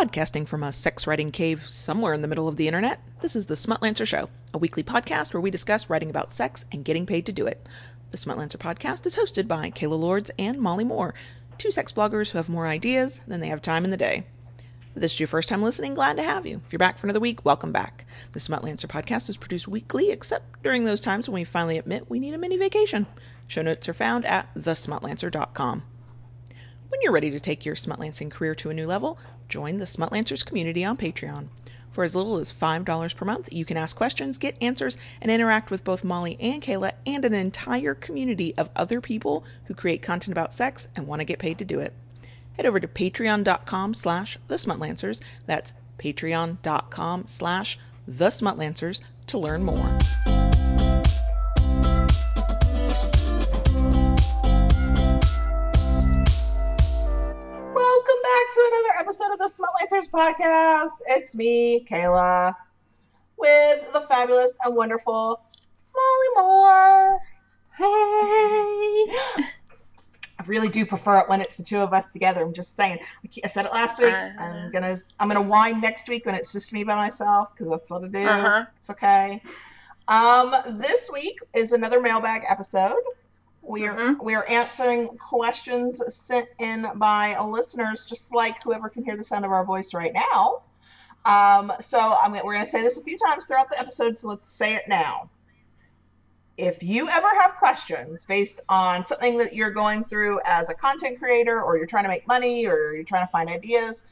Podcasting from a sex writing cave somewhere in the middle of the internet, this is the Smutlancer Show, a weekly podcast where we discuss writing about sex and getting paid to do it. The Smutlancer podcast is hosted by Kayla Lords and Molly Moore, two sex bloggers who have more ideas than they have time in the day. If this is your first time listening, glad to have you. If you're back for another week, welcome back. The Smutlancer podcast is produced weekly, except during those times when we finally admit we need a mini vacation. Show notes are found at thesmutlancer.com. When you're ready to take your smutlancing career to a new level, join the Smutlancers community on Patreon. For as little as $5 per month, you can ask questions, get answers, and interact with both Molly and Kayla and an entire community of other people who create content about sex and want to get paid to do it. Head over to patreon.com slash the smutlancers. That's patreon.com slash the smutlancers to learn more. Another episode of the Smutlancers podcast. It's me, Kayla, with the fabulous and wonderful Molly Moore. Hey! I really do prefer it when it's the two of us together. I'm just saying. I I said it last week. Uh-huh. I'm gonna I'm gonna whine next week when it's just me by myself because that's what I do. Uh-huh. It's okay. Um, this week is another mailbag episode. We're Mhm. we're answering questions sent in by listeners, just like whoever can hear the sound of our voice right now. Um, so I'm we're going to say this a few times throughout the episode, so let's say it now. If you ever have questions based on something that you're going through as a content creator, or you're trying to make money, or you're trying to find ideas,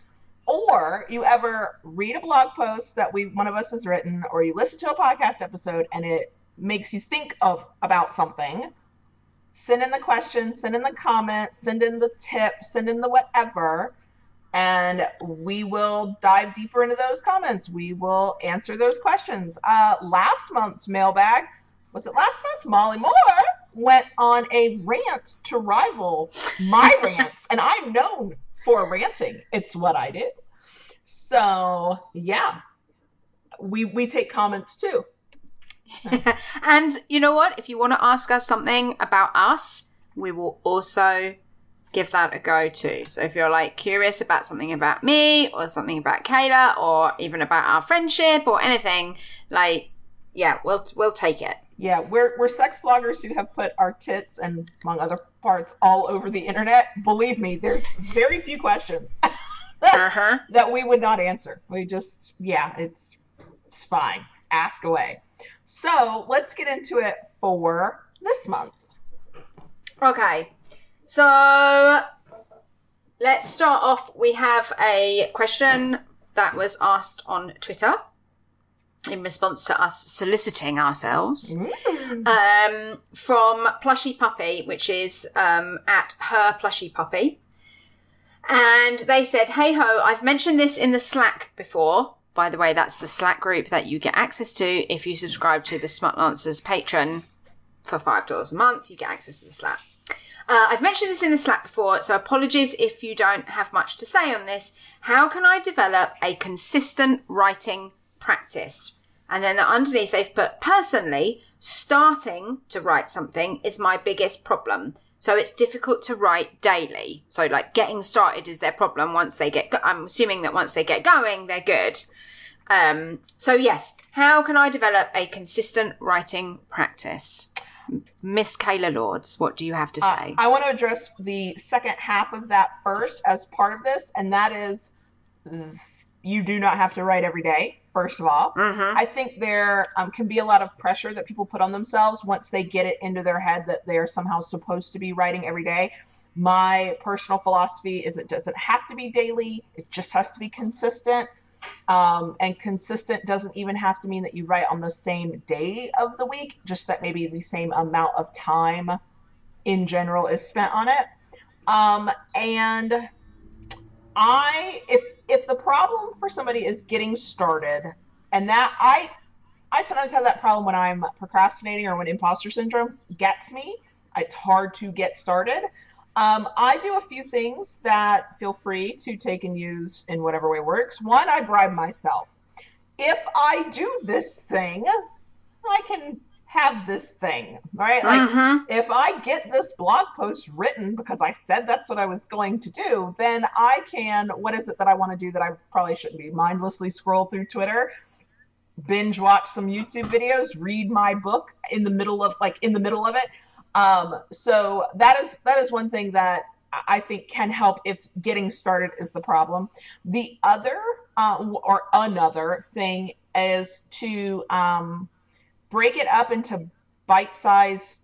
or you ever read a blog post that we one of us has written, or you listen to a podcast episode and it makes you think of about something, send in the questions, send in the comments, send in the tip, send in the whatever, and we will dive deeper into those comments. We will answer those questions. Uh, last month's mailbag was it last month? Molly Moore went on a rant to rival my rants, and I'm known for ranting. It's what I do. So yeah, we we take comments too. and you know what? If you want to ask us something about us, we will also give that a go too. So if you're like curious about something about me or something about Kayla or even about our friendship or anything, like yeah, we'll we'll take it. Yeah, we're we're sex bloggers who have put our tits and among other parts all over the internet. Believe me, there's very few questions Uh-huh. that we would not answer. We just yeah, it's it's fine. Ask away. So let's get into it for this month. Okay. So let's start off. We have a question that was asked on Twitter in response to us soliciting ourselves um, from Plushy Puppy, which is um, at her Plushy Puppy. And they said, Hey ho, I've mentioned this in the Slack before. By the way, that's the Slack group that you get access to if you subscribe to the Smutlancers Patreon for $5 a month. You get access to the Slack. Uh, I've mentioned this in the Slack before, so apologies if you don't have much to say on this. How can I develop a consistent writing practice? And then underneath, they've put personally, starting to write something is my biggest problem. So it's difficult to write daily. So like getting started is their problem. Once they get, go- I'm assuming that once they get going, they're good. Um, so yes, how can I develop a consistent writing practice? Miss Kayla Lords, what do you have to Uh, say? I want to address the second half of that first as part of this, and that is you do not have to write every day, first of all. mm-hmm. I think there um, can be a lot of pressure that people put on themselves once they get it into their head that they are somehow supposed to be writing every day. My personal philosophy is it doesn't have to be daily, it just has to be consistent. Um, and consistent doesn't even have to mean that you write on the same day of the week, just that maybe the same amount of time in general is spent on it. Um, and I, if if the problem for somebody is getting started, and that I I sometimes have that problem when I'm procrastinating or when imposter syndrome gets me. It's hard to get started. Um, I do a few things that feel free to take and use in whatever way works. One, I bribe myself. If I do this thing, I can have this thing, right? Like Mhm. if I get this blog post written because I said that's what I was going to do, then I can, what is it that I want to do that I probably shouldn't be? Mindlessly scroll through Twitter, binge watch some YouTube videos, read my book in the middle of like in the middle of it. Um, so that is that is one thing that I I think can help if getting started is the problem. The other uh, or another thing is to um, break it up into bite-sized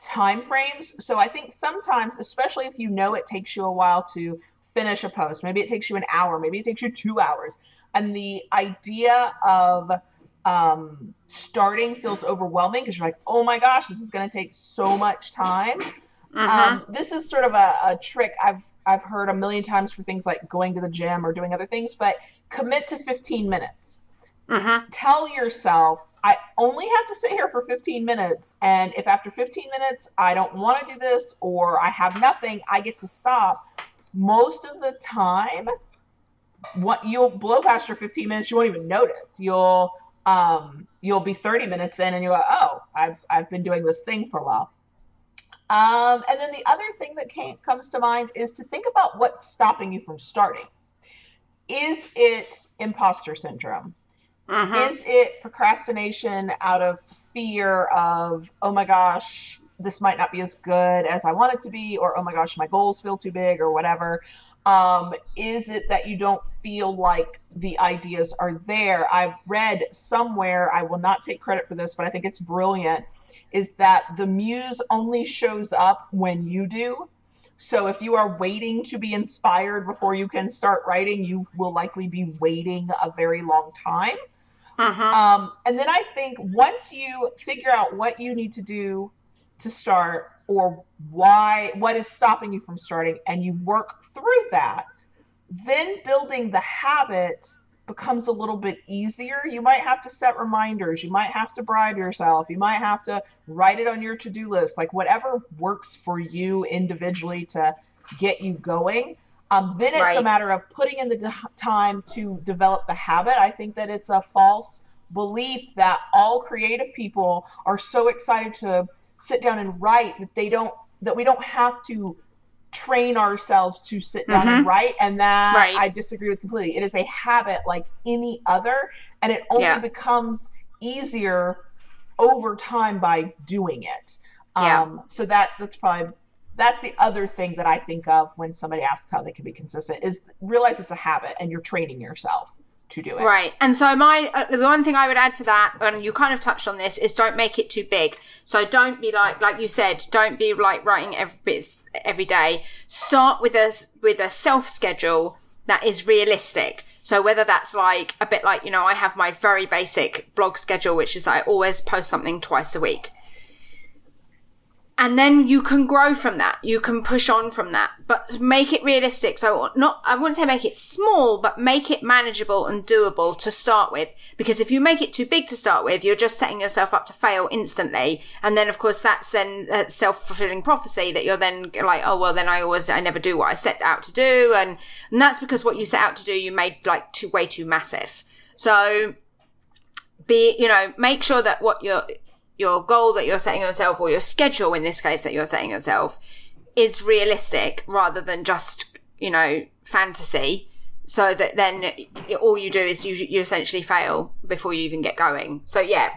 time frames. So I think sometimes, especially if you know it takes you a while to finish a post, maybe it takes you an hour, maybe it takes you two hours, and the idea of um, starting feels overwhelming because you're like, oh my gosh, this is going to take so much time. Mhm. Um, this is sort of a, a trick I've I've heard a million times for things like going to the gym or doing other things, but commit to 15 minutes Mhm. tell yourself I only have to sit here for 15 minutes and if after 15 minutes I don't want to do this or I have nothing I get to stop. Most of the time what you'll blow past your 15 minutes you won't even notice. You'll um you'll be 30 minutes in and you're like oh I've, I've been doing this thing for a while. Um and then the other thing that came, comes to mind is to think about what's stopping you from starting. Is it imposter syndrome Mhm. is it procrastination out of fear of, oh my gosh, this might not be as good as I want it to be, or oh my gosh, my goals feel too big, or whatever? Um, is it that you don't feel like the ideas are there? I've read somewhere, I will not take credit for this, but I think it's brilliant, is that the muse only shows up when you do. So if you are waiting to be inspired before you can start writing, you will likely be waiting a very long time. Mhm. Um, and then I think once you figure out what you need to do to start or why, what is stopping you from starting, and you work through that, then building the habit becomes a little bit easier. You might have to set reminders, you might have to bribe yourself, you might have to write it on your to do list, like whatever works for you individually to get you going. Um, then it's a matter of putting in the d- time to develop the habit. I think that it's a false belief that all creative people are so excited to sit down and write that they don't that we don't have to train ourselves to sit down and write and that Right. I disagree with completely. It is a habit like any other and it only Yeah. becomes easier over time by doing it. Yeah. Um, so that that's probably that's the other thing that I think of when somebody asks how they can be consistent is realize it's a habit and you're training yourself to do it. Right. And so my uh, the one thing I would add to that, and you kind of touched on this, is don't make it too big. So don't be like like you said, don't be like writing every every day. Start with a with a self schedule that is realistic. So whether that's like a bit like you know I have my very basic blog schedule, which is that I always post something twice a week. And then you can grow from that. You can push on from that, but make it realistic. So not, I wouldn't say make it small, but make it manageable and doable to start with. Because if you make it too big to start with, you're just setting yourself up to fail instantly. And then of course that's then a self-fulfilling prophecy that you're then like, oh well, then I always, I never do what I set out to do. And, and that's because what you set out to do, you made like too, way too massive. So be, you know, make sure that what you're, your goal that you're setting yourself or your schedule in this case that you're setting yourself is realistic rather than just you know fantasy. So that then all you do is you, you essentially fail before you even get going. So yeah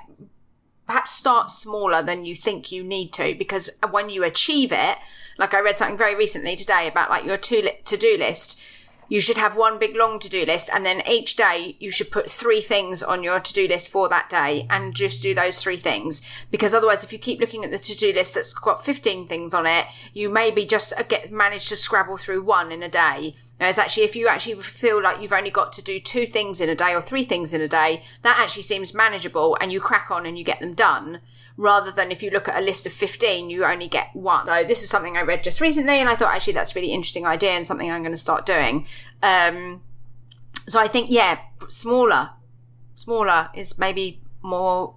perhaps start smaller than you think you need to because when you achieve it like i read something very recently today about like your to to-do list you should have one big long to-do list and then each day you should put three things on your to-do list for that day and just do those three things because otherwise if you keep looking at the to-do list that's got 15 things on it you maybe just uh, get manage to scrabble through one in a day Whereas actually, if you actually feel like you've only got to do two things in a day or three things in a day, that actually seems manageable and you crack on and you get them done. Rather than if you look at a list of 15, you only get one. So this is something I read just recently and I thought actually that's a really interesting idea and something I'm going to start doing. Um, so I think, yeah, smaller, smaller is maybe more,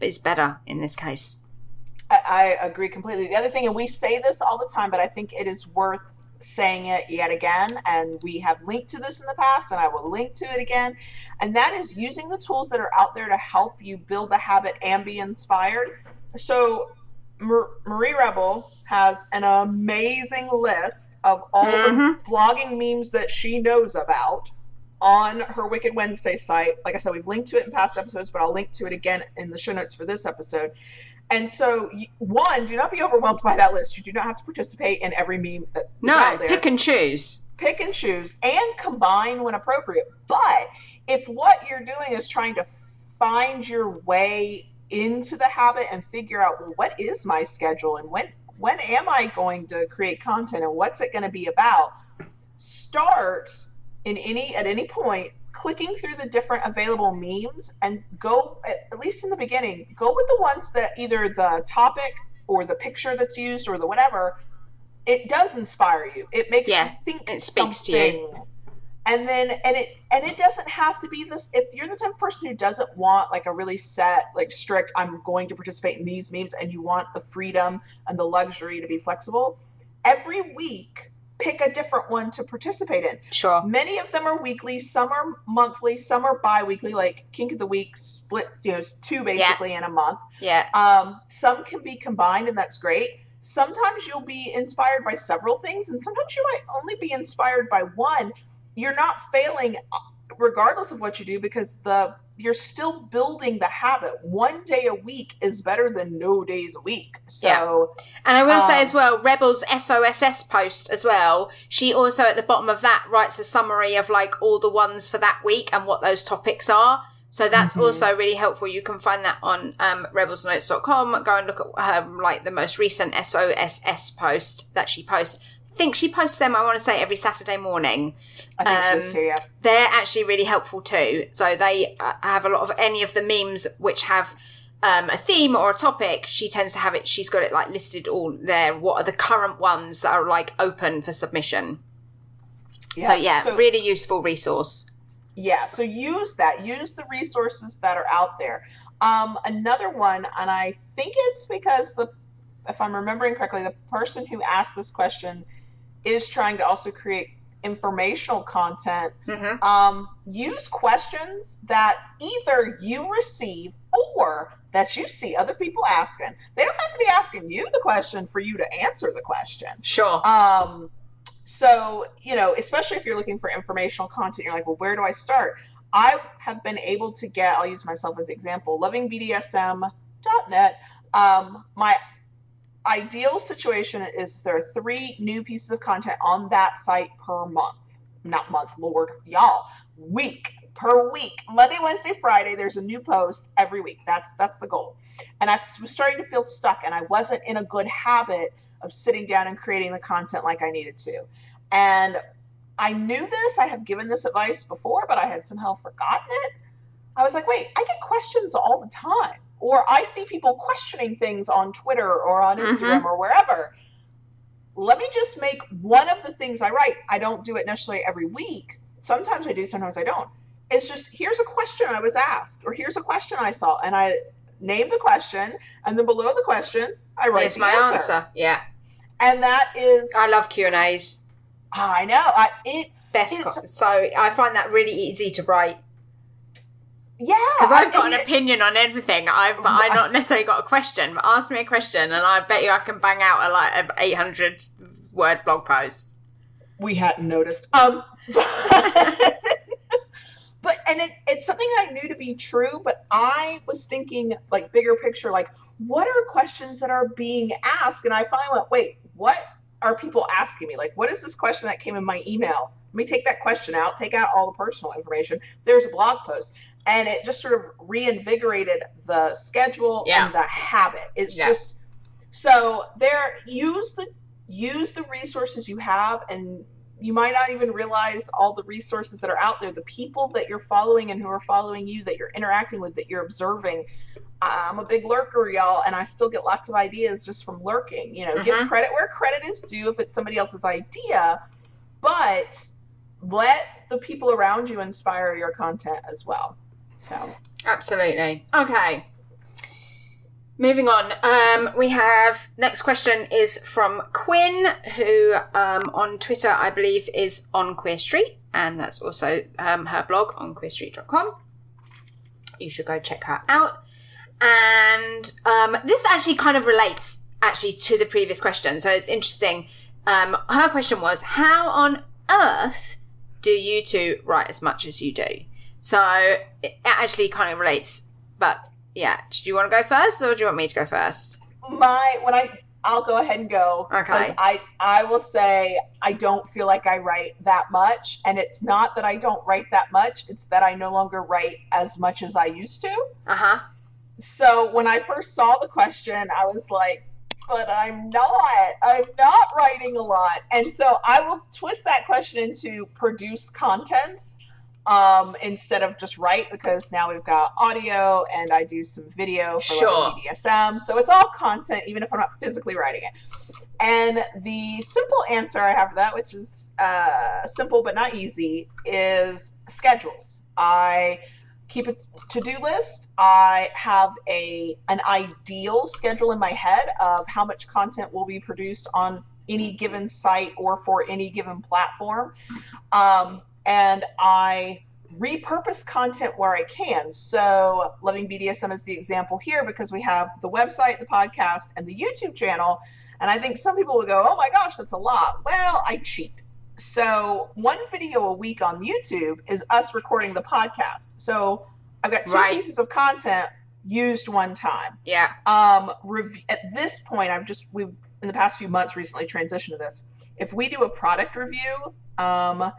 is better in this case. I, I agree completely. The other thing, and we say this all the time, but I think it is worth saying it yet again, and we have linked to this in the past, and I will link to it again. And that is using the tools that are out there to help you build the habit and be inspired. So, Marie Rebel has an amazing list of all mm-hmm. the blogging memes that she knows about on her Wicked Wednesday site. Like I said, we've linked to it in past episodes, but I'll link to it again in the show notes for this episode. And so, one, do not be overwhelmed by that list. You do not have to participate in every meme that no, pick and choose. Pick and choose, and combine when appropriate. But if what you're doing is trying to find your way into the habit and figure out well, what is my schedule and when when am I going to create content and what's it going to be about, start in any at any point clicking through the different available memes and go at least in the beginning go with the ones that either the topic or the picture that's used or the whatever it does inspire you. It makes yeah, you think it speaks to you. and then and it and it doesn't have to be this if you're the type of person who doesn't want like a really set like strict i'm going to participate in these memes and you want the freedom and the luxury to be flexible every week pick a different one to participate in. Sure. Many of them are weekly, some are monthly, some are bi-weekly, like Kink of the Week split, you know, two basically yeah. in a month. Yeah. Um, some can be combined and that's great. Sometimes you'll be inspired by several things and sometimes you might only be inspired by one. You're not failing regardless of what you do because the you're still building the habit. One day a week is better than no days a week. So, yeah. and I will um, say as well, Rebel's SOSS post as well. She also at the bottom of that writes a summary of like all the ones for that week and what those topics are. So that's mm-hmm. also really helpful. You can find that on um, rebelsnotes.com. Go and look at her, like the most recent SOSS post that she posts think she posts them, I want to say, every Saturday morning. I think um, she too, yeah. They're actually really helpful too. So they uh, have a lot of any of the memes which have um, a theme or a topic. She tends to have it, she's got it like listed all there. What are the current ones that are like open for submission? Yeah, so yeah, so, really useful resource. Yeah, so use that. Use the resources that are out there. Um, another one, and I think it's because the if I'm remembering correctly, the person who asked this question is trying to also create informational content, mm-hmm. um, use questions that either you receive or that you see other people asking. They don't have to be asking you the question for you to answer the question. Sure. Um, so, you know, especially if you're looking for informational content, you're like, well, where do I start? I have been able to get, I'll use myself as an example, lovingbdsm.net. Um, my ideal situation is there are three new pieces of content on that site per month. Not month, Lord, y'all. Week per week. Monday, Wednesday, Friday, there's a new post every week. That's that's the goal. And I was starting to feel stuck and I wasn't in a good habit of sitting down and creating the content like I needed to. And I knew this, I have given this advice before, but I had somehow forgotten it. I was like, wait, I get questions all the time or I see people questioning things on Twitter or on Instagram mm-hmm. or wherever. Let me just make one of the things I write. I don't do it necessarily every week. Sometimes I do, sometimes I don't. It's just here's a question I was asked, or here's a question I saw, and I name the question, and then below the question, I write Here's my answer. answer. Yeah, and that is. I love Q and A's. I know. I, it best. So I find that really easy to write. Yeah, because I've got an opinion on everything. I've but I've not necessarily got a question. But ask me a question, and I bet you I can bang out a like an eight hundred word blog post. We hadn't noticed. Um, but, but and it, it's something I knew to be true. But I was thinking like bigger picture, like what are questions that are being asked? And I finally went, wait, what are people asking me? Like, what is this question that came in my email? Let me take that question out, take out all the personal information. There's a blog post and it just sort of reinvigorated the schedule yeah. and the habit. It's yeah. just so there use the use the resources you have and you might not even realize all the resources that are out there the people that you're following and who are following you that you're interacting with that you're observing i'm a big lurker y'all and i still get lots of ideas just from lurking you know mm-hmm. give credit where credit is due if it's somebody else's idea but let the people around you inspire your content as well so absolutely. Okay. Moving on, um, we have next question is from Quinn, who um, on Twitter I believe is on Queer Street, and that's also um, her blog on queerstreet.com. You should go check her out. And um, this actually kind of relates actually to the previous question, so it's interesting. Um, her question was, "How on earth do you two write as much as you do?" So it actually kind of relates, but yeah. Do you want to go first, or do you want me to go first? My when I I'll go ahead and go. Okay. I I will say I don't feel like I write that much, and it's not that I don't write that much. It's that I no longer write as much as I used to. Uh huh. So when I first saw the question, I was like, but I'm not. I'm not writing a lot. And so I will twist that question into produce content um, instead of just write because now we've got audio and I do some video for Sure. like BDSM. So it's all content, even if I'm not physically writing it. And the simple answer I have for that, which is uh, simple but not easy, is schedules. I keep a to-do list. I have a an ideal schedule in my head of how much content will be produced on any given site or for any given platform. Um, and I repurpose content where I can. So, Loving BDSM is the example here because we have the website, the podcast, and the YouTube channel. And I think some people will go, oh my gosh, that's a lot. Well, I cheat. So, one video a week on YouTube is us recording the podcast. So, I've got two Right. pieces of content used one time. Yeah. Um, rev- at this point, I've just we've in the past few months recently transitioned to this. If we do a product review, um,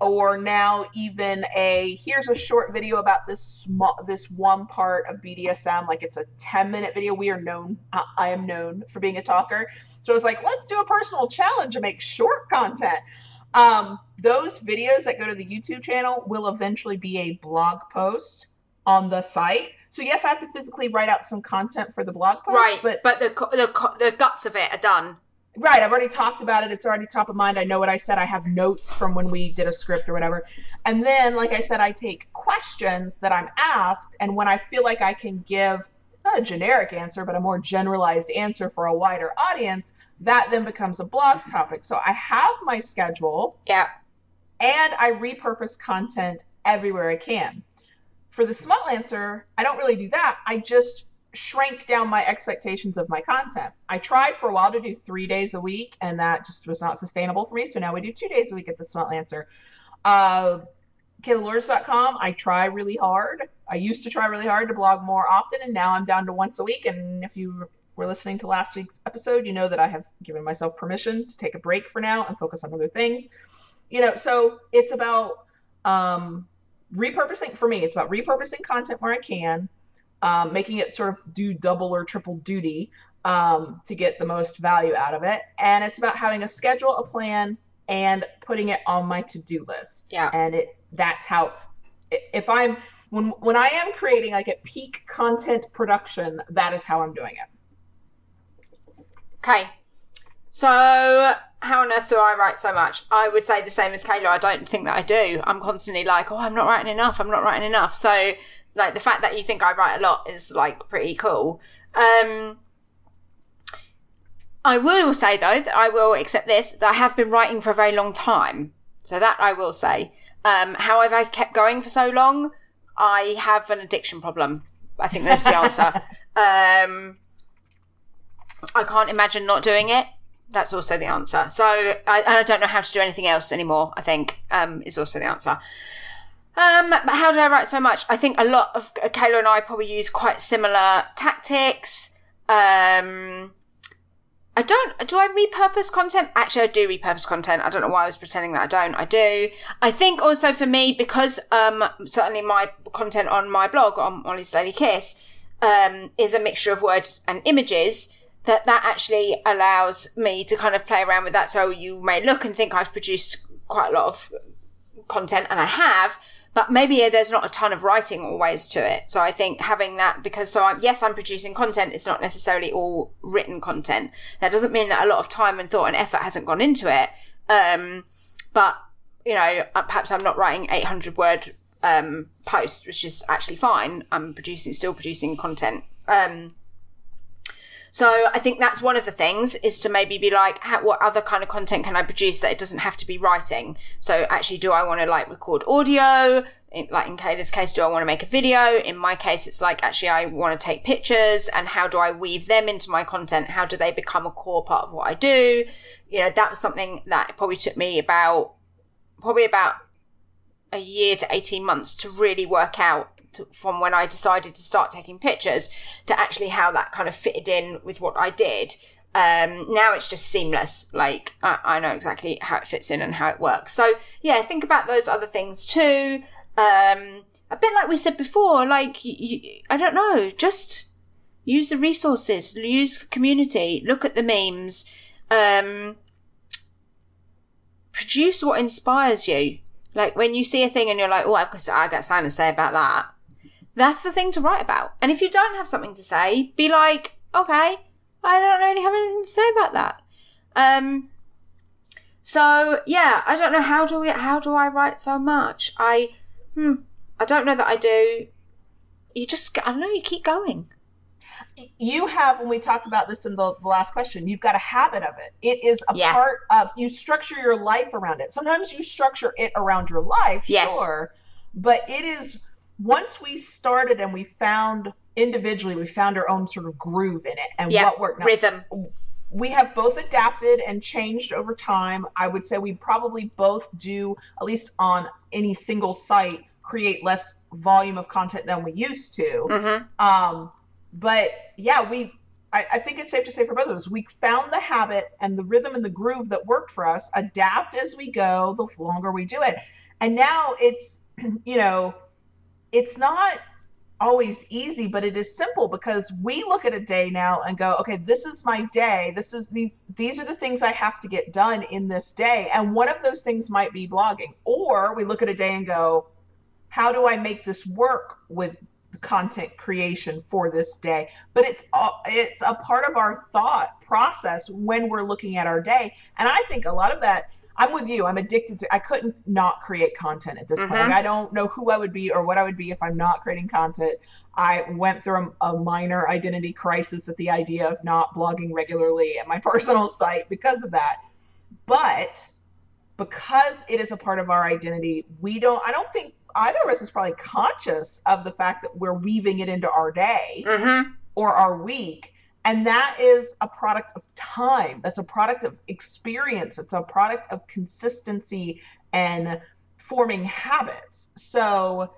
or now even a here's a short video about this small this one part of BDSM, like it's a ten minute video. We are known, I, I am known for being a talker, so I was like, let's do a personal challenge and make short content. Um, those videos that go to the YouTube channel will eventually be a blog post on the site. So yes, I have to physically write out some content for the blog post, Right. but But, the, the the guts of it are done. Right, I've already talked about it. It's already top of mind. I know what I said. I have notes from when we did a script or whatever. And then, like I said, I take questions that I'm asked, and when I feel like I can give not a generic answer, but a more generalized answer for a wider audience, that then becomes a blog topic. So I have my schedule Yeah. and I repurpose content everywhere I can. For the small answer, I don't really do that. I just shrank down my expectations of my content. I tried for a while to do three days a week, and that just was not sustainable for me. So now we do two days a week at the small answer. Uh, KaylaLords.com, I try really hard. I used to try really hard to blog more often, and now I'm down to once a week. And if you were listening to last week's episode, you know that I have given myself permission to take a break for now and focus on other things you know so it's about um repurposing for me it's about repurposing content where i can um, making it sort of do double or triple duty um, to get the most value out of it and it's about having a schedule a plan and putting it on my to-do list Yeah. and it that's how if i'm when when i am creating like at peak content production that is how i'm doing it Okay. So, how on earth do I write so much? I would say the same as Kayla. I don't think that I do. I'm constantly like, oh, I'm not writing enough. I'm not writing enough. So, like, the fact that you think I write a lot is, like, pretty cool. Um, I will say, though, that I will accept this, that I have been writing for a very long time. So, that I will say. Um, how have I kept going for so long? I have an addiction problem. I think that's the answer. um, I can't imagine not doing it. That's also the answer. So, I, and I don't know how to do anything else anymore. I think um, is also the answer. Um, but how do I write so much? I think a lot of Kayla and I probably use quite similar tactics. Um, I don't. Do I repurpose content? Actually, I do repurpose content. I don't know why I was pretending that I don't. I do. I think also for me because um, certainly my content on my blog on Molly's Daily Kiss um, is a mixture of words and images. That that actually allows me to kind of play around with that. So you may look and think I've produced quite a lot of content, and I have, but maybe there's not a ton of writing always to it. So I think having that because so I'm, yes, I'm producing content. It's not necessarily all written content. That doesn't mean that a lot of time and thought and effort hasn't gone into it. Um, but you know, uh, perhaps I'm not writing 800 word um, post, which is actually fine. I'm producing, still producing content. Um, So I think that's one of the things is to maybe be like, how, what other kind of content can I produce that it doesn't have to be writing? So actually, do I want to like record audio? In, like in Kayla's case, do I want to make a video? In my case, it's like actually I want to take pictures and how do I weave them into my content? How do they become a core part of what I do? You know, that was something that probably took me about, probably about a year to 18 months to really work out to, from when I decided to start taking pictures to actually how that kind of fitted in with what I did. Um, now it's just seamless. Like I, I know exactly how it fits in and how it works. So yeah, think about those other things too. Um, a bit like we said before, like you, you, I don't know, just use the resources, use the community, look at the memes, um, produce what inspires you. Like when you see a thing and you're like, oh, I've got, I got something to say about that. That's the thing to write about. And if you don't have something to say, be like, okay, I don't really have anything to say about that. Um, so yeah, I don't know how do we, how do I write so much? I, hmm, I don't know that I do. You just, I don't know, you keep going. You have, when we talked about this in the, the last question, you've got a habit of it. It is a Yeah. part of, you structure your life around it. Sometimes you structure it around your life, Yes. sure. But it is, once we started and we found individually, we found our own sort of groove in it and Yeah, what worked. Now, Rhythm. we have both adapted and changed over time. I would say we probably both do, at least on any single site, create less volume of content than we used to. hmm Um, but yeah, we. I, I think it's safe to say for both of us, we found the habit and the rhythm and the groove that worked for us. Adapt as we go, the longer we do it, and now it's, you know, it's not always easy, but it is simple because we look at a day now and go, okay, this is my day. This is these these are the things I have to get done in this day, and one of those things might be blogging. Or we look at a day and go, how do I make this work with the content creation for this day? But it's a, it's a part of our thought process when we're looking at our day, and I think a lot of that. I'm with you. I'm addicted to. I couldn't not create content at this point. Mhm. Like, I don't know who I would be or what I would be if I'm not creating content. I went through a, a minor identity crisis at the idea of not blogging regularly at my personal site because of that. But because it is a part of our identity, we don't. I don't think either of us is probably conscious of the fact that we're weaving it into our day hmm or our week. And that is a product of time. That's a product of experience. It's a product of consistency and forming habits. So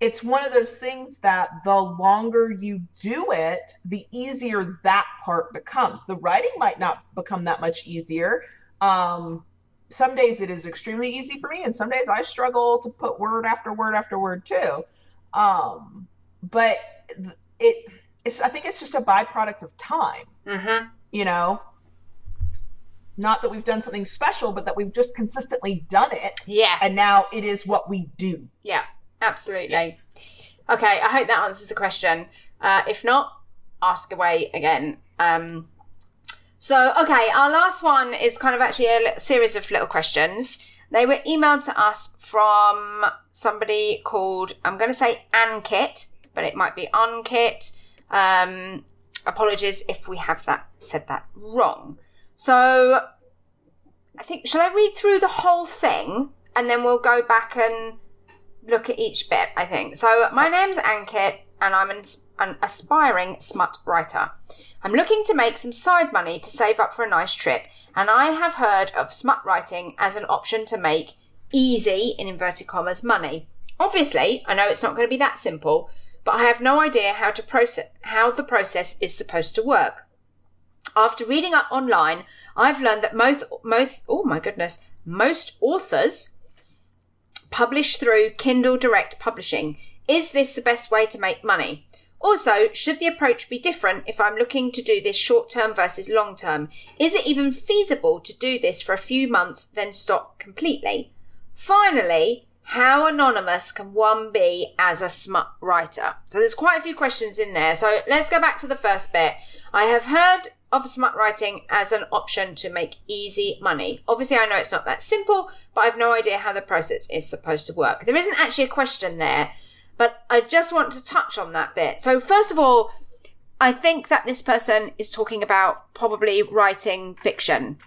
it's one of those things that the longer you do it, the easier that part becomes. The writing might not become that much easier. Um, some days it is extremely easy for me, and some days I struggle to put word after word after word too. Um, but it it's I think it's just a byproduct of time, hmm you know. Not that we've done something special, but that we've just consistently done it, Yeah. and now it is what we do. Yeah, absolutely. Okay, I hope that answers the question. Uh, if not, ask away again. Um, so, okay, our last one is kind of actually a series of little questions. They were emailed to us from somebody called, I'm going to say Ankit, but it might be Unkit. Um, apologies if we have that said that wrong. So, I think, shall I read through the whole thing and then we'll go back and look at each bit, I think. So, my name's Ankit, and I'm an, an aspiring smut writer. I'm looking to make some side money to save up for a nice trip, and I have heard of smut writing as an option to make easy, in inverted commas, money. Obviously, I know it's not going to be that simple, but I have no idea how to process how the process is supposed to work. After reading up online, I've learned that most most oh my goodness, most authors publish through Kindle Direct Publishing. Is this the best way to make money? Also, should the approach be different if I'm looking to do this short term versus long term? Is it even feasible to do this for a few months then stop completely? Finally, how anonymous can one be as a smut writer? So there's quite a few questions in there. So let's go back to the first bit. I have heard of smut writing as an option to make easy money. Obviously, I know it's not that simple, but I've no idea how the process is supposed to work. There isn't actually a question there, but I just want to touch on that bit. So, first of all, I think that this person is talking about probably writing fiction.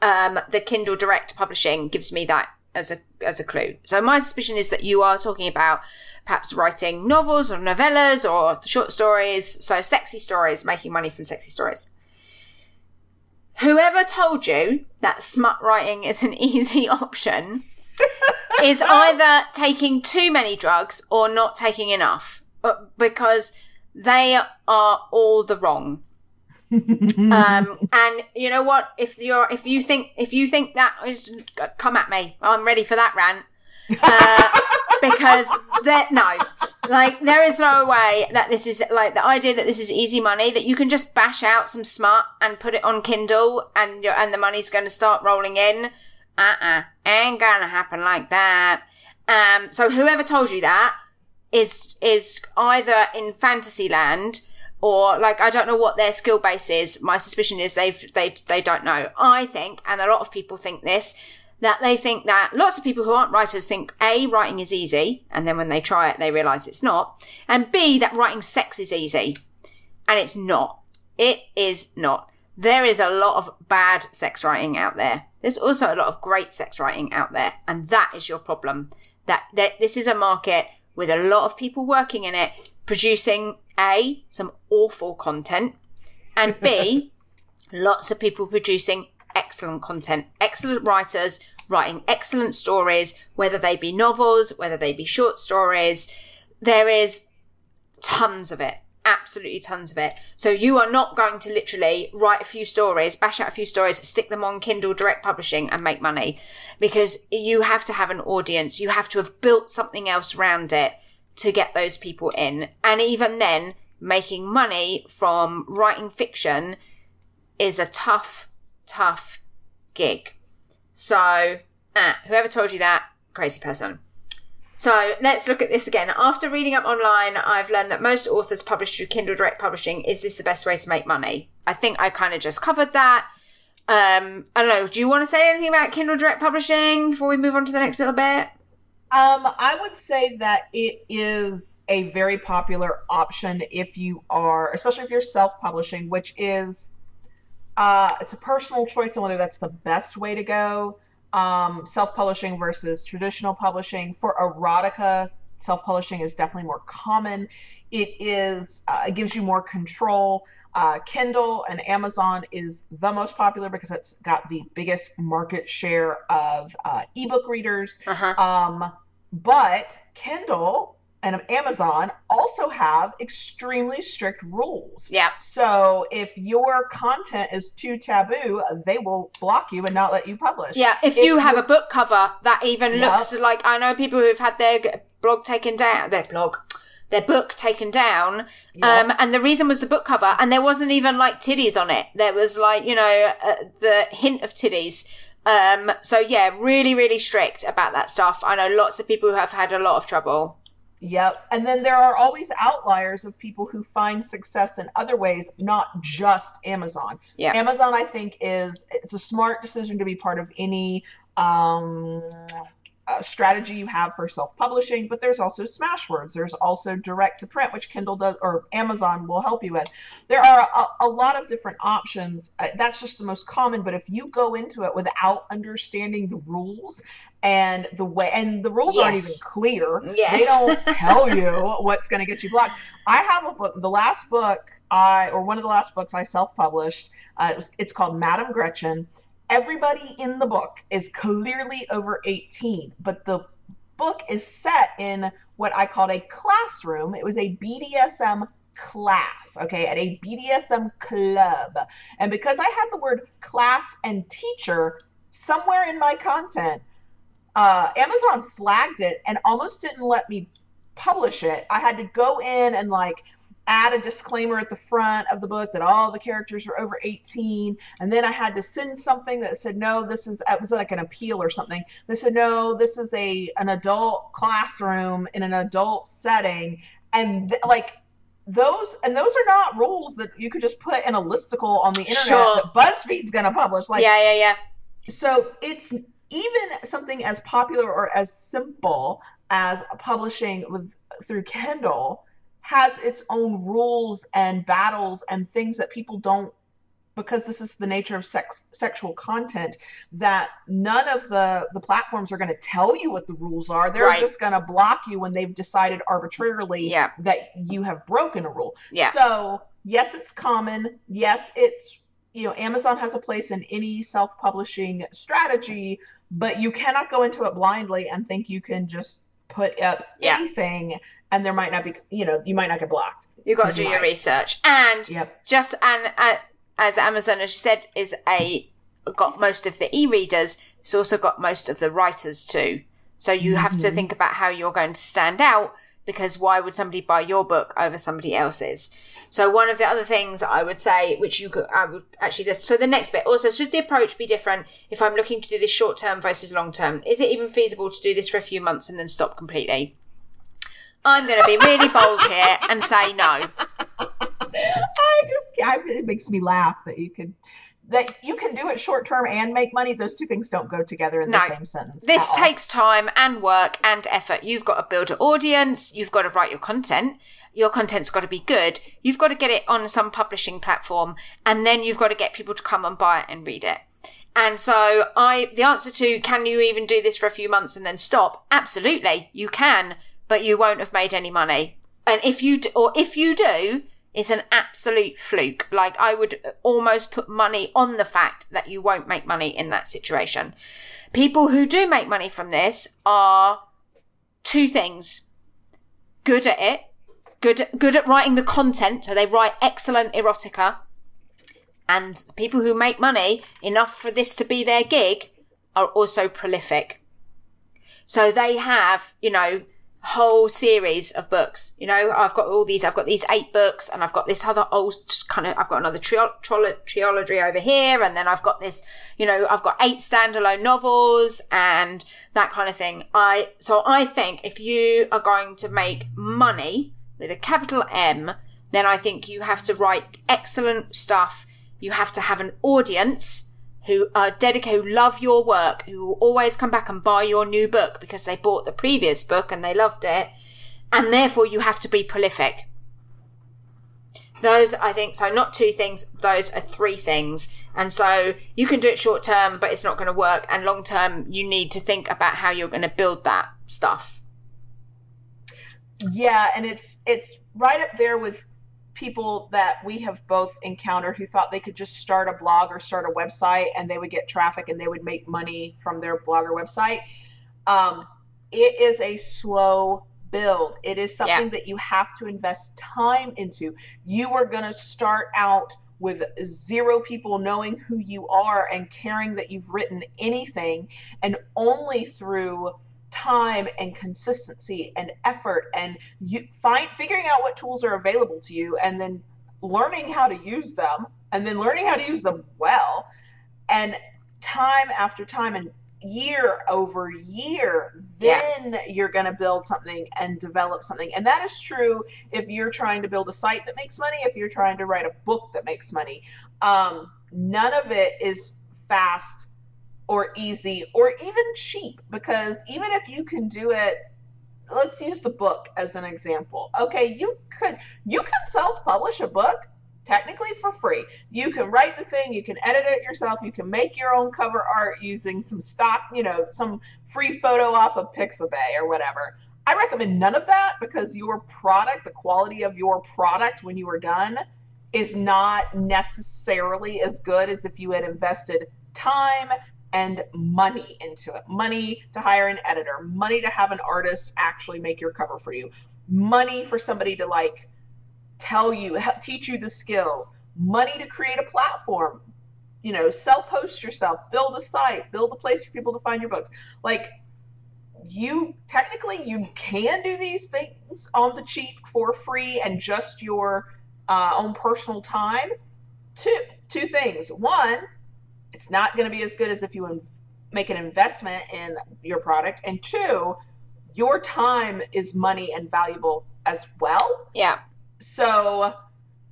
Um, the Kindle Direct Publishing gives me that as a as a clue. So my suspicion is that you are talking about perhaps writing novels or novellas or short stories, so sexy stories, making money from sexy stories. Whoever told you that smut writing is an easy option is either taking too many drugs or not taking enough uh, because they are all the wrong. Um, and you know what? If you're, if you think, if you think that is, come at me. I'm ready for that rant. Uh, because there, no, like there is no way that this is like the idea that this is easy money that you can just bash out some smut and put it on Kindle and your and the money's going to start rolling in. Uh uh-uh, uh, ain't gonna happen like that. Um, so whoever told you that is is either in fantasy land or like I don't know what their skill base is. My suspicion is they've they they don't know. I think, and a lot of people think this, that they think that lots of people who aren't writers think A, writing is easy, and then when they try it, they realize it's not, and B, that writing sex is easy. And it's not. It is not. There is a lot of bad sex writing out there. There's also a lot of great sex writing out there, and that is your problem. That, that this is a market with a lot of people working in it, producing A, some awful content, and B, lots of people producing excellent content, excellent writers writing excellent stories, whether they be novels, whether they be short stories. There is tons of it. Absolutely tons of it. So you are not going to literally write a few stories, bash out a few stories, stick them on Kindle direct publishing and make money because you have to have an audience. You have to have built something else around it to get those people in. And even then, making money from writing fiction is a tough, tough gig. So, ah, whoever told you that, crazy person. So let's look at this again. After reading up online, I've learned that most authors publish through Kindle Direct Publishing. Is this the best way to make money? I think I kind of just covered that. Um, I don't know. Do you want to say anything about Kindle Direct Publishing before we move on to the next little bit? Um, I would say that it is a very popular option if you are, especially if you're self-publishing, which is uh, it's a personal choice on whether that's the best way to go. Um, self-publishing versus traditional publishing for erotica, self-publishing is definitely more common. It is uh, it gives you more control. Uh, Kindle and Amazon is the most popular because it's got the biggest market share of uh, ebook readers. Uh-huh. Um, but Kindle and Amazon also have extremely strict rules. Yeah. So if your content is too taboo, they will block you and not let you publish. Yeah. If, if you have a book cover that even yeah. looks like I know people who've had their blog taken down, their blog, their book taken down. Yeah. Um, and the reason was the book cover, and there wasn't even like titties on it. There was like you know uh, the hint of titties. Um, so yeah, really, really strict about that stuff. I know lots of people who have had a lot of trouble. Yep. And then there are always outliers of people who find success in other ways, not just Amazon. Yeah. Amazon, I think, is it's a smart decision to be part of any um, uh, strategy you have for self-publishing, but there's also Smashwords. There's also direct to print, which Kindle does or Amazon will help you with. There are a, a lot of different options. Uh, that's just the most common. But if you go into it without understanding the rules and the way, and the rules yes. aren't even clear, yes. they don't tell you what's going to get you blocked. I have a book. The last book I, or one of the last books I self-published, uh, it was, it's called Madame Gretchen everybody in the book is clearly over 18, but the book is set in what I called a classroom. It was a BDSM class, okay, at a BDSM club. And because I had the word class and teacher somewhere in my content, uh, Amazon flagged it and almost didn't let me publish it. I had to go in and like add a disclaimer at the front of the book that all the characters are over 18 and then i had to send something that said no this is it was like an appeal or something they said no this is a an adult classroom in an adult setting and th- like those and those are not rules that you could just put in a listicle on the internet sure. that buzzfeed's going to publish like yeah yeah yeah so it's even something as popular or as simple as publishing with through kindle has its own rules and battles and things that people don't because this is the nature of sex sexual content that none of the the platforms are going to tell you what the rules are they're Right. just going to block you when they've decided arbitrarily Yeah. that you have broken a rule Yeah. so yes it's common yes it's you know amazon has a place in any self-publishing strategy but you cannot go into it blindly and think you can just put up Yeah. anything and there might not be you know you might not get blocked You've got to do your research. And yep just and uh, as Amazon has said is a got most of the e-readers. It's also got most of the writers too. So you have to Mhm. think about how you're going to stand out because why would somebody buy your book over somebody else's? So one of the other things I would say, which you could, I would actually list. So the next bit also, should the approach be different if I'm looking to do this short term versus long term? Is it even feasible to do this for a few months and then stop completely? I'm going to be really bold here and say no. I just I, it makes me laugh that you can that you can do it short term and make money. Those two things don't go together in No. the same sentence. This takes time and work and effort. You've got to build an audience. You've got to write your content. Your content's got to be good. You've got to get it on some publishing platform, and then you've got to get people to come and buy it and read it. And so, I the answer to can you even do this for a few months and then stop? Absolutely, you can, but you won't have made any money. And if you d- or if you do, it's an absolute fluke. Like I would almost put money on the fact that you won't make money in that situation. People who do make money from this are two things. Good at it. Good, good at writing the content. So they write excellent erotica. And the people who make money enough for this to be their gig are also prolific. So they have, you know, whole series of books. You know, I've got all these, I've got these eight books and I've got this other old kind of, I've got another trilogy over here and then I've got this, you know, I've got eight standalone novels and that kind of thing. I, so I think if you are going to make money with a capital M, then I think you have to write excellent stuff. You have to have an audience who uh, are dedicated, who love your work, who will always come back and buy your new book because they bought the previous book and they loved it. And therefore you have to be prolific. Those, I think, so not two things, those are three things. And so you can do it short term, but it's not going to work. And long term, you need to think about how you're going to build that stuff. Yeah, and it's it's right up there with people that we have both encountered who thought they could just start a blog or start a website and they would get traffic and they would make money from their blog or website. Um, it is a slow build. It is something that you have to invest time into. You are going to start out with zero people knowing who you are and caring that you've written anything, and only through time and consistency and effort and you find figuring out what tools are available to you and then learning how to use them and then learning how to use them well. And time after time and year over year then you're going to build something and develop something. And that is true if you're trying to build a site that makes money if you're trying to write a book that makes money. Um, none of it is fast or easy or even cheap because even if you can do it let's use the book as an example. Okay you could you can self-publish a book technically for free. You can write the thing you can edit it yourself you can make your own cover art using some stock you know some free photo off of pixabay or whatever. I recommend none of that because your product the quality of your product when you are done is not necessarily as good as if you had invested time and money into it. Money to hire an editor. Money to have an artist actually make your cover for you. Money for somebody to like tell you teach you the skills. Money to create a platform. You know self-host yourself. Build a site. Build a place for people to find your books. Like you technically you can do these things on the cheap for free and just your uh, own personal time. Two two things. One it's not going to be as good as if you make an investment in your product and two your time is money and valuable as well Yeah. so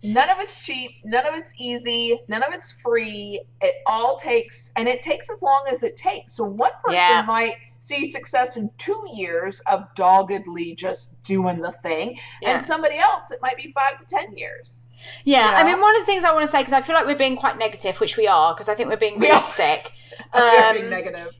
none of it's cheap none of it's easy none of it's free it all takes and it takes as long as it takes so one person Yeah. might see success in two years of doggedly just doing the thing, Yeah. and somebody else it might be five to ten years. Yeah, I mean, one of the things I want to say because I feel like we're being quite negative, which we are, because I think we're being realistic. Um, negative.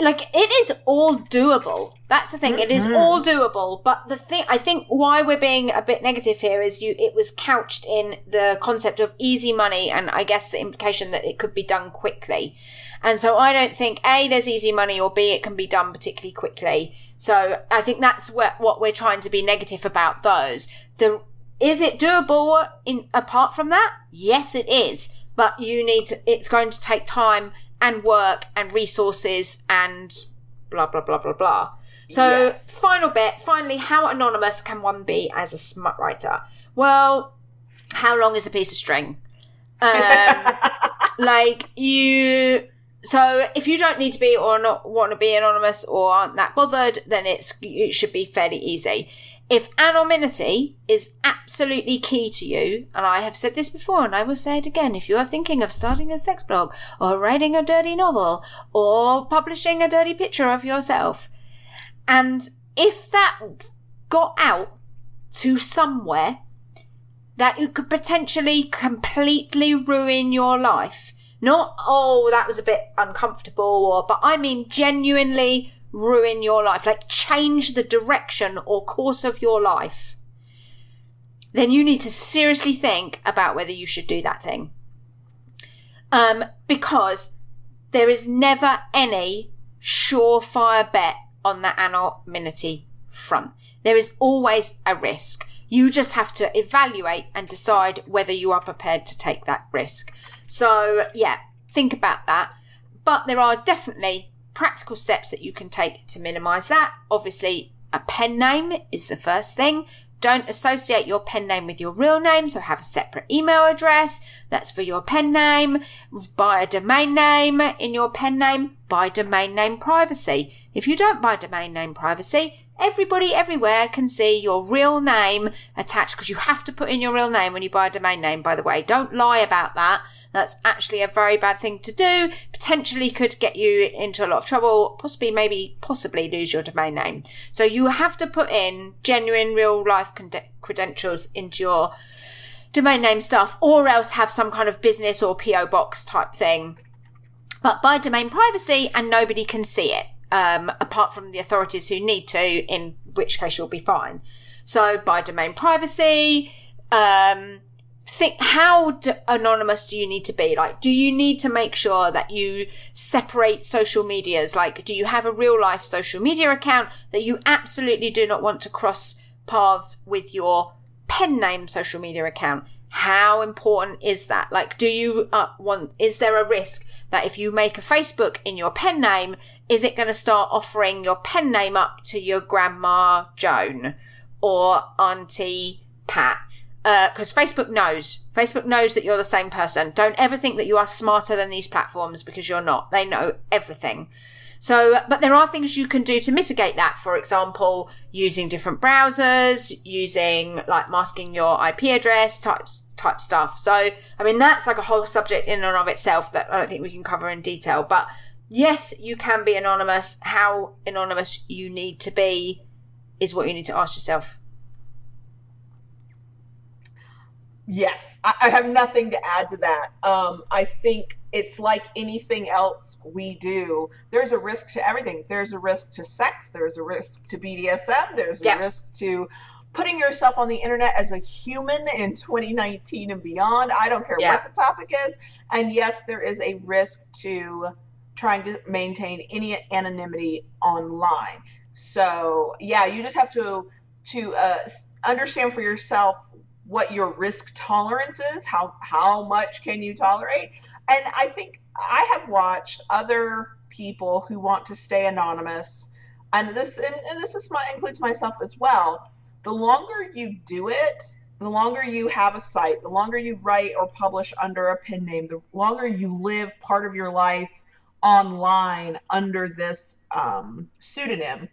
Like it is all doable. That's the thing; it is all mm-hmm. doable. But the thing, I think, why we're being a bit negative here is you. It was couched in the concept of easy money, and I guess the implication that it could be done quickly. And so I don't think a there's easy money, or b it can be done particularly quickly. So I think that's what what we're trying to be negative about. Those the is it doable in apart from that? Yes, it is. But you need to, it's going to take time and work and resources and blah blah blah blah blah. So Yes. final bit, finally, how anonymous can one be as a smut writer? Well, how long is a piece of string? Um, like you so if you don't need to be or not want to be anonymous or aren't that bothered then it's it should be fairly easy if anonymity is absolutely key to you and i have said this before and i will say it again if you are thinking of starting a sex blog or writing a dirty novel or publishing a dirty picture of yourself and if that got out to somewhere that it could potentially completely ruin your life. Not, oh, that was a bit uncomfortable, or, but I mean genuinely ruin your life, like change the direction or course of your life. Then you need to seriously think about whether you should do that thing. Um, because there is never any surefire bet on the anonymity front. There is always a risk. You just have to evaluate and decide whether you are prepared to take that risk. So, yeah, think about that. But there are definitely practical steps that you can take to minimize that. Obviously, a pen name is the first thing. Don't associate your pen name with your real name, so have a separate email address that's for your pen name. Buy a domain name in your pen name. Buy domain name privacy. If you don't buy domain name privacy, everybody everywhere can see your real name attached because you have to put in your real name when you buy a domain name, by the way. Don't lie about that. That's actually a very bad thing to do. Potentially could get you into a lot of trouble, possibly, maybe, possibly lose your domain name. So you have to put in genuine real life credentials into your domain name stuff or else have some kind of business or PO box type thing. But buy domain privacy and nobody can see it um, apart from the authorities who need to, in which case you'll be fine. So buy domain privacy, um, think how d- anonymous do you need to be? Like, do you need to make sure that you separate social medias? Like, do you have a real life social media account that you absolutely do not want to cross paths with your pen name social media account? How important is that? Like, do you uh, want, is there a risk that if you make a Facebook in your pen name, is it going to start offering your pen name up to your grandma Joan or Auntie Pat? Uh, because Facebook knows. Facebook knows that you're the same person. Don't ever think that you are smarter than these platforms because you're not. They know everything. So, but there are things you can do to mitigate that. For example, using different browsers, using like masking your IP address types type stuff. So, I mean, that's like a whole subject in and of itself that I don't think we can cover in detail. But yes, you can be anonymous. How anonymous you need to be is what you need to ask yourself. Yes, I, I have nothing to add to that. Um, I think it's like anything else we do. There's a risk to everything. There's a risk to sex. There's a risk to BDSM. There's a Yeah. risk to putting yourself on the internet as a human in 2019 and beyond. I don't care Yeah. what the topic is. And yes, there is a risk to trying to maintain any anonymity online. So yeah, you just have to to uh, understand for yourself what your risk tolerance is. How how much can you tolerate? And I think I have watched other people who want to stay anonymous, and this and, and this is my includes myself as well. The longer you do it, the longer you have a site, the longer you write or publish under a pen name, the longer you live part of your life online under this um, pseudonym,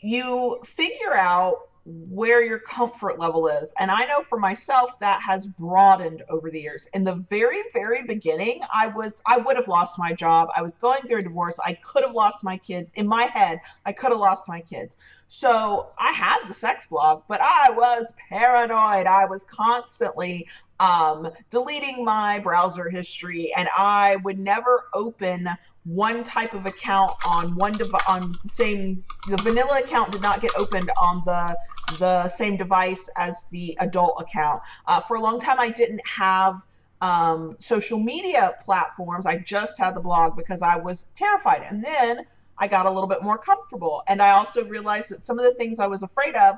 you figure out where your comfort level is. And I know for myself that has broadened over the years. In the very, very beginning, I was, I would have lost my job. I was going through a divorce. I could have lost my kids. In my head, I could have lost my kids. So I had the sex blog, but I was paranoid. I was constantly um, deleting my browser history, and I would never open one type of account on one device on the same the vanilla account did not get opened on the the same device as the adult account. Uh, for a long time i didn't have um, social media platforms. I just had the blog because i was terrified. And then i got a little bit more comfortable. And i also realized that some of the things i was afraid of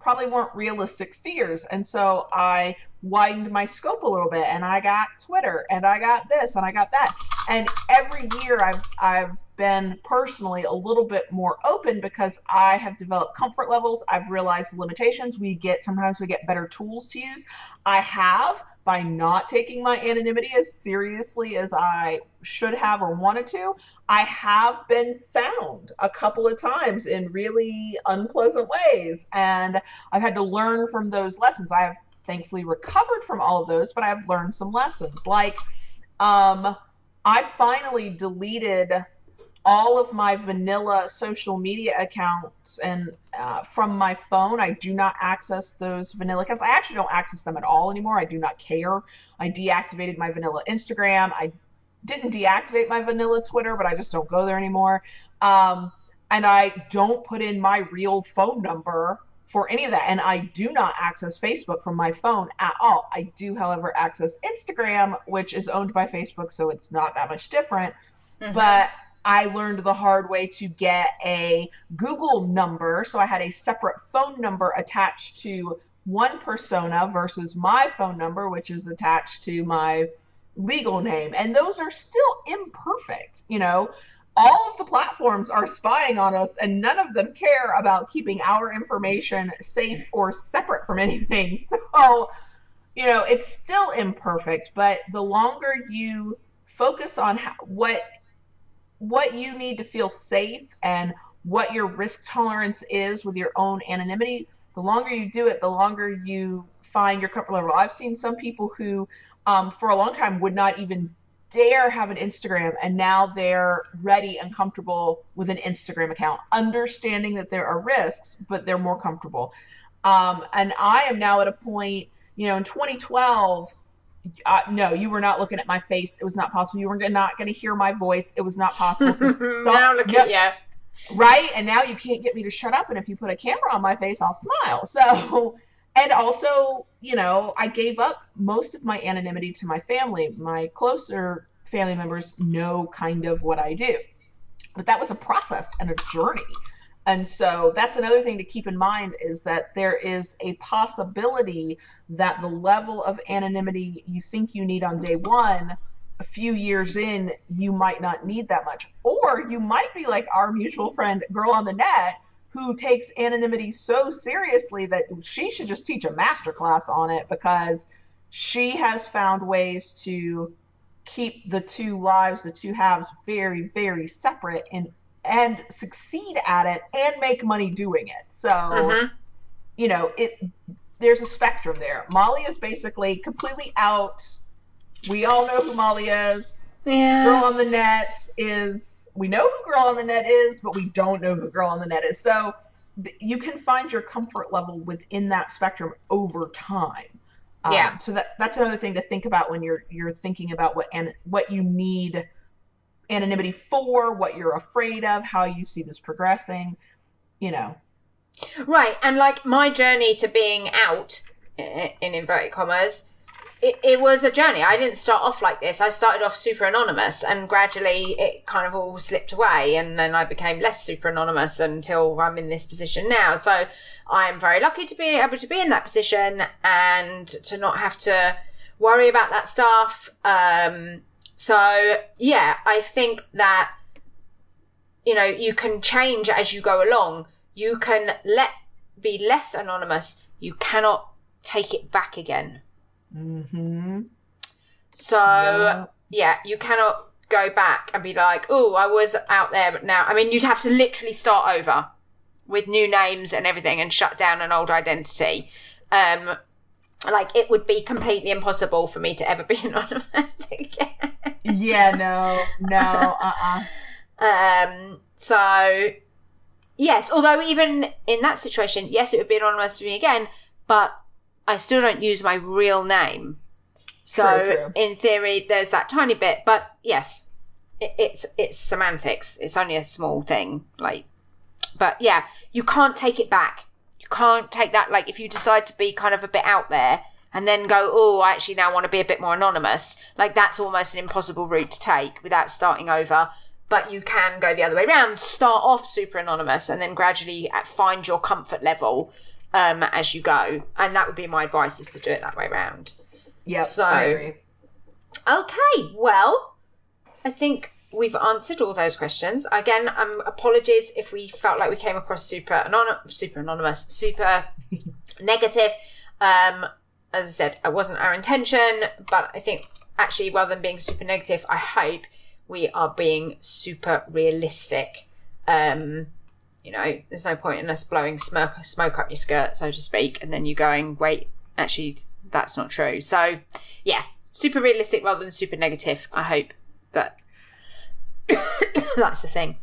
probably weren't realistic fears. And so i widened my scope a little bit. And I got Twitter. And I got this. And I got that. And every year I've I've been personally a little bit more open because I have developed comfort levels. I've realized the limitations. We get sometimes we get better tools to use. I have by not taking my anonymity as seriously as I should have or wanted to, I have been found a couple of times in really unpleasant ways. And I've had to learn from those lessons. I have thankfully recovered from all of those, but I've learned some lessons. Like, um, I finally deleted all of my vanilla social media accounts and uh, from my phone i do not access those vanilla accounts i actually don't access them at all anymore i do not care i deactivated my vanilla instagram i didn't deactivate my vanilla twitter but i just don't go there anymore um, and i don't put in my real phone number for any of that. And I do not access Facebook from my phone at all. I do, however, access Instagram, which is owned by Facebook, so it's not that much different. Mm-hmm. But I learned the hard way to get a Google number. So I had a separate phone number attached to one persona versus my phone number, which is attached to my legal name. And those are still imperfect. You know, all of the platforms are spying on us and none of them care about keeping our information safe or separate from anything. So, you know, it's still imperfect, but the longer you focus on how, what what you need to feel safe and what your risk tolerance is with your own anonymity, the longer you do it, the longer you find your comfort level. I've seen some people who um, for a long time would not even dare have an Instagram and now they're ready and comfortable with an Instagram account, understanding that there are risks, but they're more comfortable. Um, and I am now at a point, you know, in 2012, uh, no, you were not looking at my face. It was not possible. You were not going to hear my voice. It was not possible. Now look at you. Right? And now you can't get me to shut up. And if you put a camera on my face, I'll smile. So and also, you know, I gave up most of my anonymity to my family. My closer family members know kind of what I do. But that was a process and a journey. And so that's another thing to keep in mind is that there is a possibility that the level of anonymity you think you need on day one, a few years in, you might not need that much. Or you might be like our mutual friend, Girl on the Net, who takes anonymity so seriously that she should just teach a master class on it because she has found ways to keep the two lives, the two halves very, very separate and and succeed at it and make money doing it. So mm-hmm. you know, it there's a spectrum there. Molly is basically completely out. We all know who Molly is. Yeah. Girl on the net is we know who Girl on the Net is, but we don't know who Girl on the Net is. So you can find your comfort level within that spectrum over time. Um, yeah. So that that's another thing to think about when you're you're thinking about what and what you need anonymity for, what you're afraid of, how you see this progressing. You know. Right, and like my journey to being out in inverted commas it, it was a journey. I didn't start off like this. I started off super anonymous and gradually it kind of all slipped away and then I became less super anonymous until I'm in this position now. So I'm very lucky to be able to be in that position and to not have to worry about that stuff. Um, so yeah, I think that, you know, you can change as you go along. You can let be less anonymous. You cannot take it back again. Mm-hmm. So yeah. yeah, you cannot go back and be like, "Oh, I was out there, but now." I mean, you'd have to literally start over with new names and everything and shut down an old identity. Um, like it would be completely impossible for me to ever be anonymous again. Yeah, no, no, uh, uh Um, so yes, although even in that situation, yes, it would be anonymous for me again, but I still don't use my real name. So True, true. in theory, there's that tiny bit, but yes, it, it's it's semantics. It's only a small thing, like, but yeah, you can't take it back. You can't take that. Like, if you decide to be kind of a bit out there and then go, oh, I actually now want to be a bit more anonymous. Like, that's almost an impossible route to take without starting over. But you can go the other way around. Start off super anonymous and then gradually uh, find your comfort level um, as you go. And that would be my advice: is to do it that way around. Yep, So-. Okay, well, I think we've answered all those questions. Again, um, apologies if we felt like we came across super anonymous, super anonymous, super negative. Um, as I said, it wasn't our intention, but I think actually, rather than being super negative, I hope we are being super realistic. Um, you know, there's no point in us blowing smoke smoke up your skirt, so to speak, and then you going, wait, actually, that's not true. So, yeah, super realistic rather than super negative. I hope that that's the thing.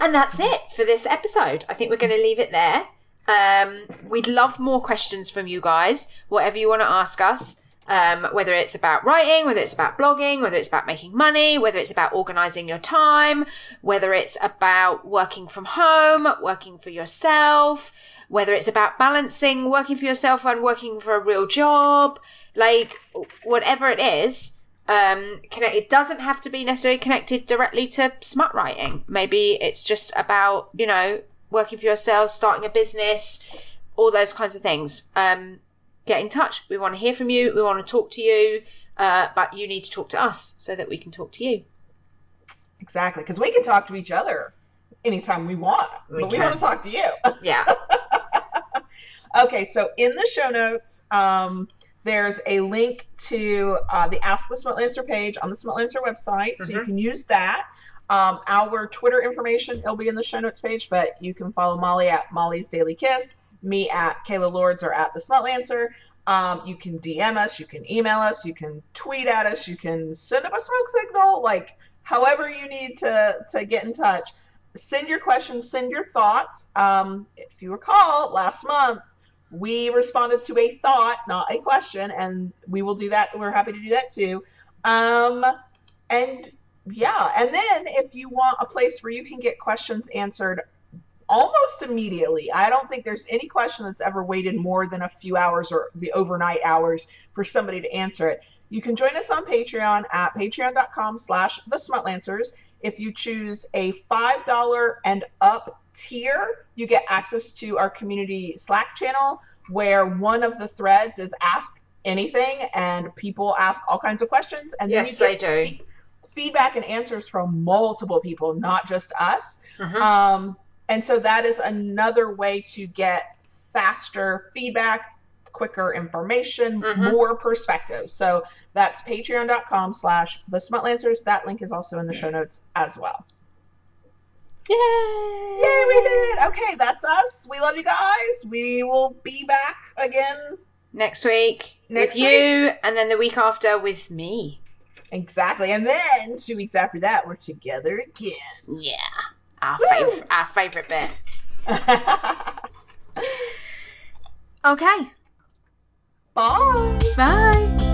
And that's it for this episode. I think we're going to leave it there. Um, we'd love more questions from you guys, whatever you want to ask us. Um, whether it's about writing, whether it's about blogging, whether it's about making money, whether it's about organizing your time, whether it's about working from home, working for yourself, whether it's about balancing working for yourself and working for a real job, like whatever it is, um, connect, it doesn't have to be necessarily connected directly to smut writing. Maybe it's just about, you know, working for yourself, starting a business, all those kinds of things. Um, get in touch. We want to hear from you. We want to talk to you. Uh, but you need to talk to us so that we can talk to you. Exactly, because we can talk to each other anytime we want, We but we want to talk to you. Yeah. Okay, so in the show notes, um, there's a link to uh, the Ask the Smutlancer page on the Smutlancer website, so you Mhm. can use that. Um, our Twitter information will be in the show notes page, but you can follow Molly at Molly's Daily Kiss, me at Kayla Lords or at the Smutlancer. Um, you can DM us, you can email us, you can tweet at us, you can send up a smoke signal, like however you need to to get in touch. Send your questions, send your thoughts. Um, if you recall, last month we responded to a thought, not a question, and we will do that. We're happy to do that too. Um, and yeah, and then if you want a place where you can get questions answered almost immediately, I don't think there's any question that's ever waited more than a few hours or the overnight hours for somebody to answer it. You can join us on Patreon at patreon.com slash the smutlancers. If you choose a $5 and up tier, you get access to our community Slack channel where one of the threads is ask anything and people ask all kinds of questions and yes, then they do. Feedback and answers from multiple people, not just us. Mhm. Um, and so that is another way to get faster feedback, quicker information, Mhm. more perspective. So that's patreon.com slash the smutlancers. That link is also in the show notes as well. Yay! Yay, we did it. Okay, that's us. We love you guys. We will be back again. Next week Next with you, and then the week after with me. Exactly. And then two weeks after that, we're together again. Yeah, our fav- our favorite bit. Okay, Bye. bye.